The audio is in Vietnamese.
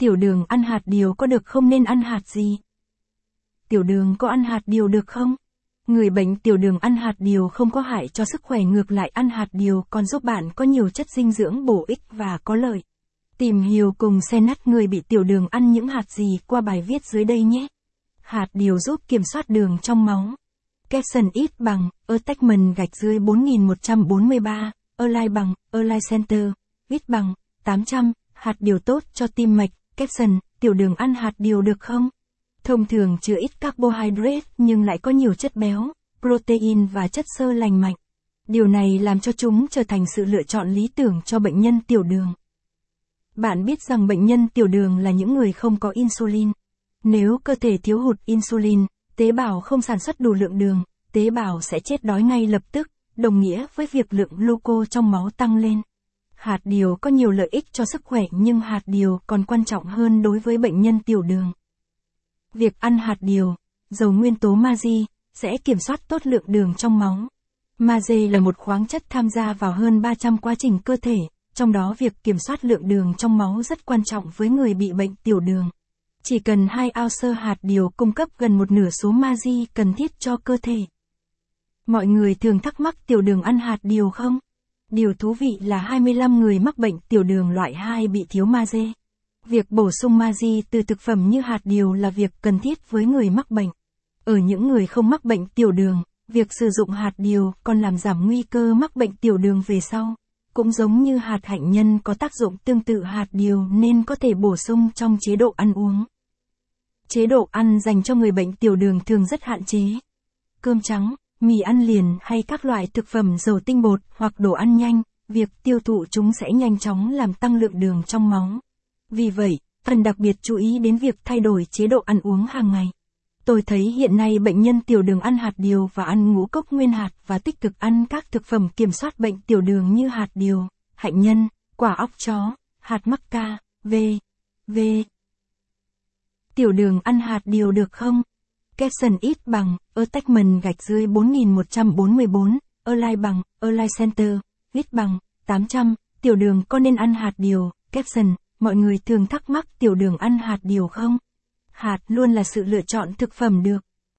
Tiểu đường ăn hạt điều có được không nên ăn hạt gì? Tiểu đường có ăn hạt điều được không? Người bệnh tiểu đường ăn hạt điều không có hại cho sức khỏe ngược lại ăn hạt điều còn giúp bạn có nhiều chất dinh dưỡng bổ ích và có lợi. Tìm hiểu cùng xe nắt người bị tiểu đường ăn những hạt gì qua bài viết dưới đây nhé. Hạt điều giúp kiểm soát đường trong máu. Capson ít bằng, attachment gạch dưới 4143, Align bằng, Align Center, ít bằng, 800, hạt điều tốt cho tim mạch, caption, tiểu đường ăn hạt điều được không? Thông thường chứa ít carbohydrate nhưng lại có nhiều chất béo, protein và chất xơ lành mạnh. Điều này làm cho chúng trở thành sự lựa chọn lý tưởng cho bệnh nhân tiểu đường. Bạn biết rằng bệnh nhân tiểu đường là những người không có insulin. Nếu cơ thể thiếu hụt insulin, tế bào không sản xuất đủ lượng đường, tế bào sẽ chết đói ngay lập tức, đồng nghĩa với việc lượng gluco trong máu tăng lên. Hạt điều có nhiều lợi ích cho sức khỏe nhưng hạt điều còn quan trọng hơn đối với bệnh nhân tiểu đường. Việc ăn hạt điều, dầu nguyên tố magie, sẽ kiểm soát tốt lượng đường trong máu. Magie là một khoáng chất tham gia vào hơn 300 quá trình cơ thể, trong đó việc kiểm soát lượng đường trong máu rất quan trọng với người bị bệnh tiểu đường. Chỉ cần 2 ounce hạt điều cung cấp gần một nửa số magie cần thiết cho cơ thể. Mọi người thường thắc mắc tiểu đường ăn hạt điều không? Điều thú vị là 25 người mắc bệnh tiểu đường loại 2 bị thiếu magie. Việc bổ sung magie từ thực phẩm như hạt điều là việc cần thiết với người mắc bệnh. Ở những người không mắc bệnh tiểu đường, việc sử dụng hạt điều còn làm giảm nguy cơ mắc bệnh tiểu đường về sau. Cũng giống như hạt hạnh nhân có tác dụng tương tự hạt điều nên có thể bổ sung trong chế độ ăn uống. Chế độ ăn dành cho người bệnh tiểu đường thường rất hạn chế. Cơm trắng, mì ăn liền hay các loại thực phẩm dầu tinh bột hoặc đồ ăn nhanh, việc tiêu thụ chúng sẽ nhanh chóng làm tăng lượng đường trong máu. Vì vậy, cần đặc biệt chú ý đến việc thay đổi chế độ ăn uống hàng ngày. Tôi thấy hiện nay bệnh nhân tiểu đường ăn hạt điều và ăn ngũ cốc nguyên hạt và tích cực ăn các thực phẩm kiểm soát bệnh tiểu đường như hạt điều, hạnh nhân, quả óc chó, hạt mắc ca, v, v. Tiểu đường ăn hạt điều được không? Caption ít bằng, attachment gạch dưới 4144, Align bằng, Align Center, ít bằng, 800, tiểu đường có nên ăn hạt điều, caption, mọi người thường thắc mắc tiểu đường ăn hạt điều không? Hạt luôn là sự lựa chọn thực phẩm được.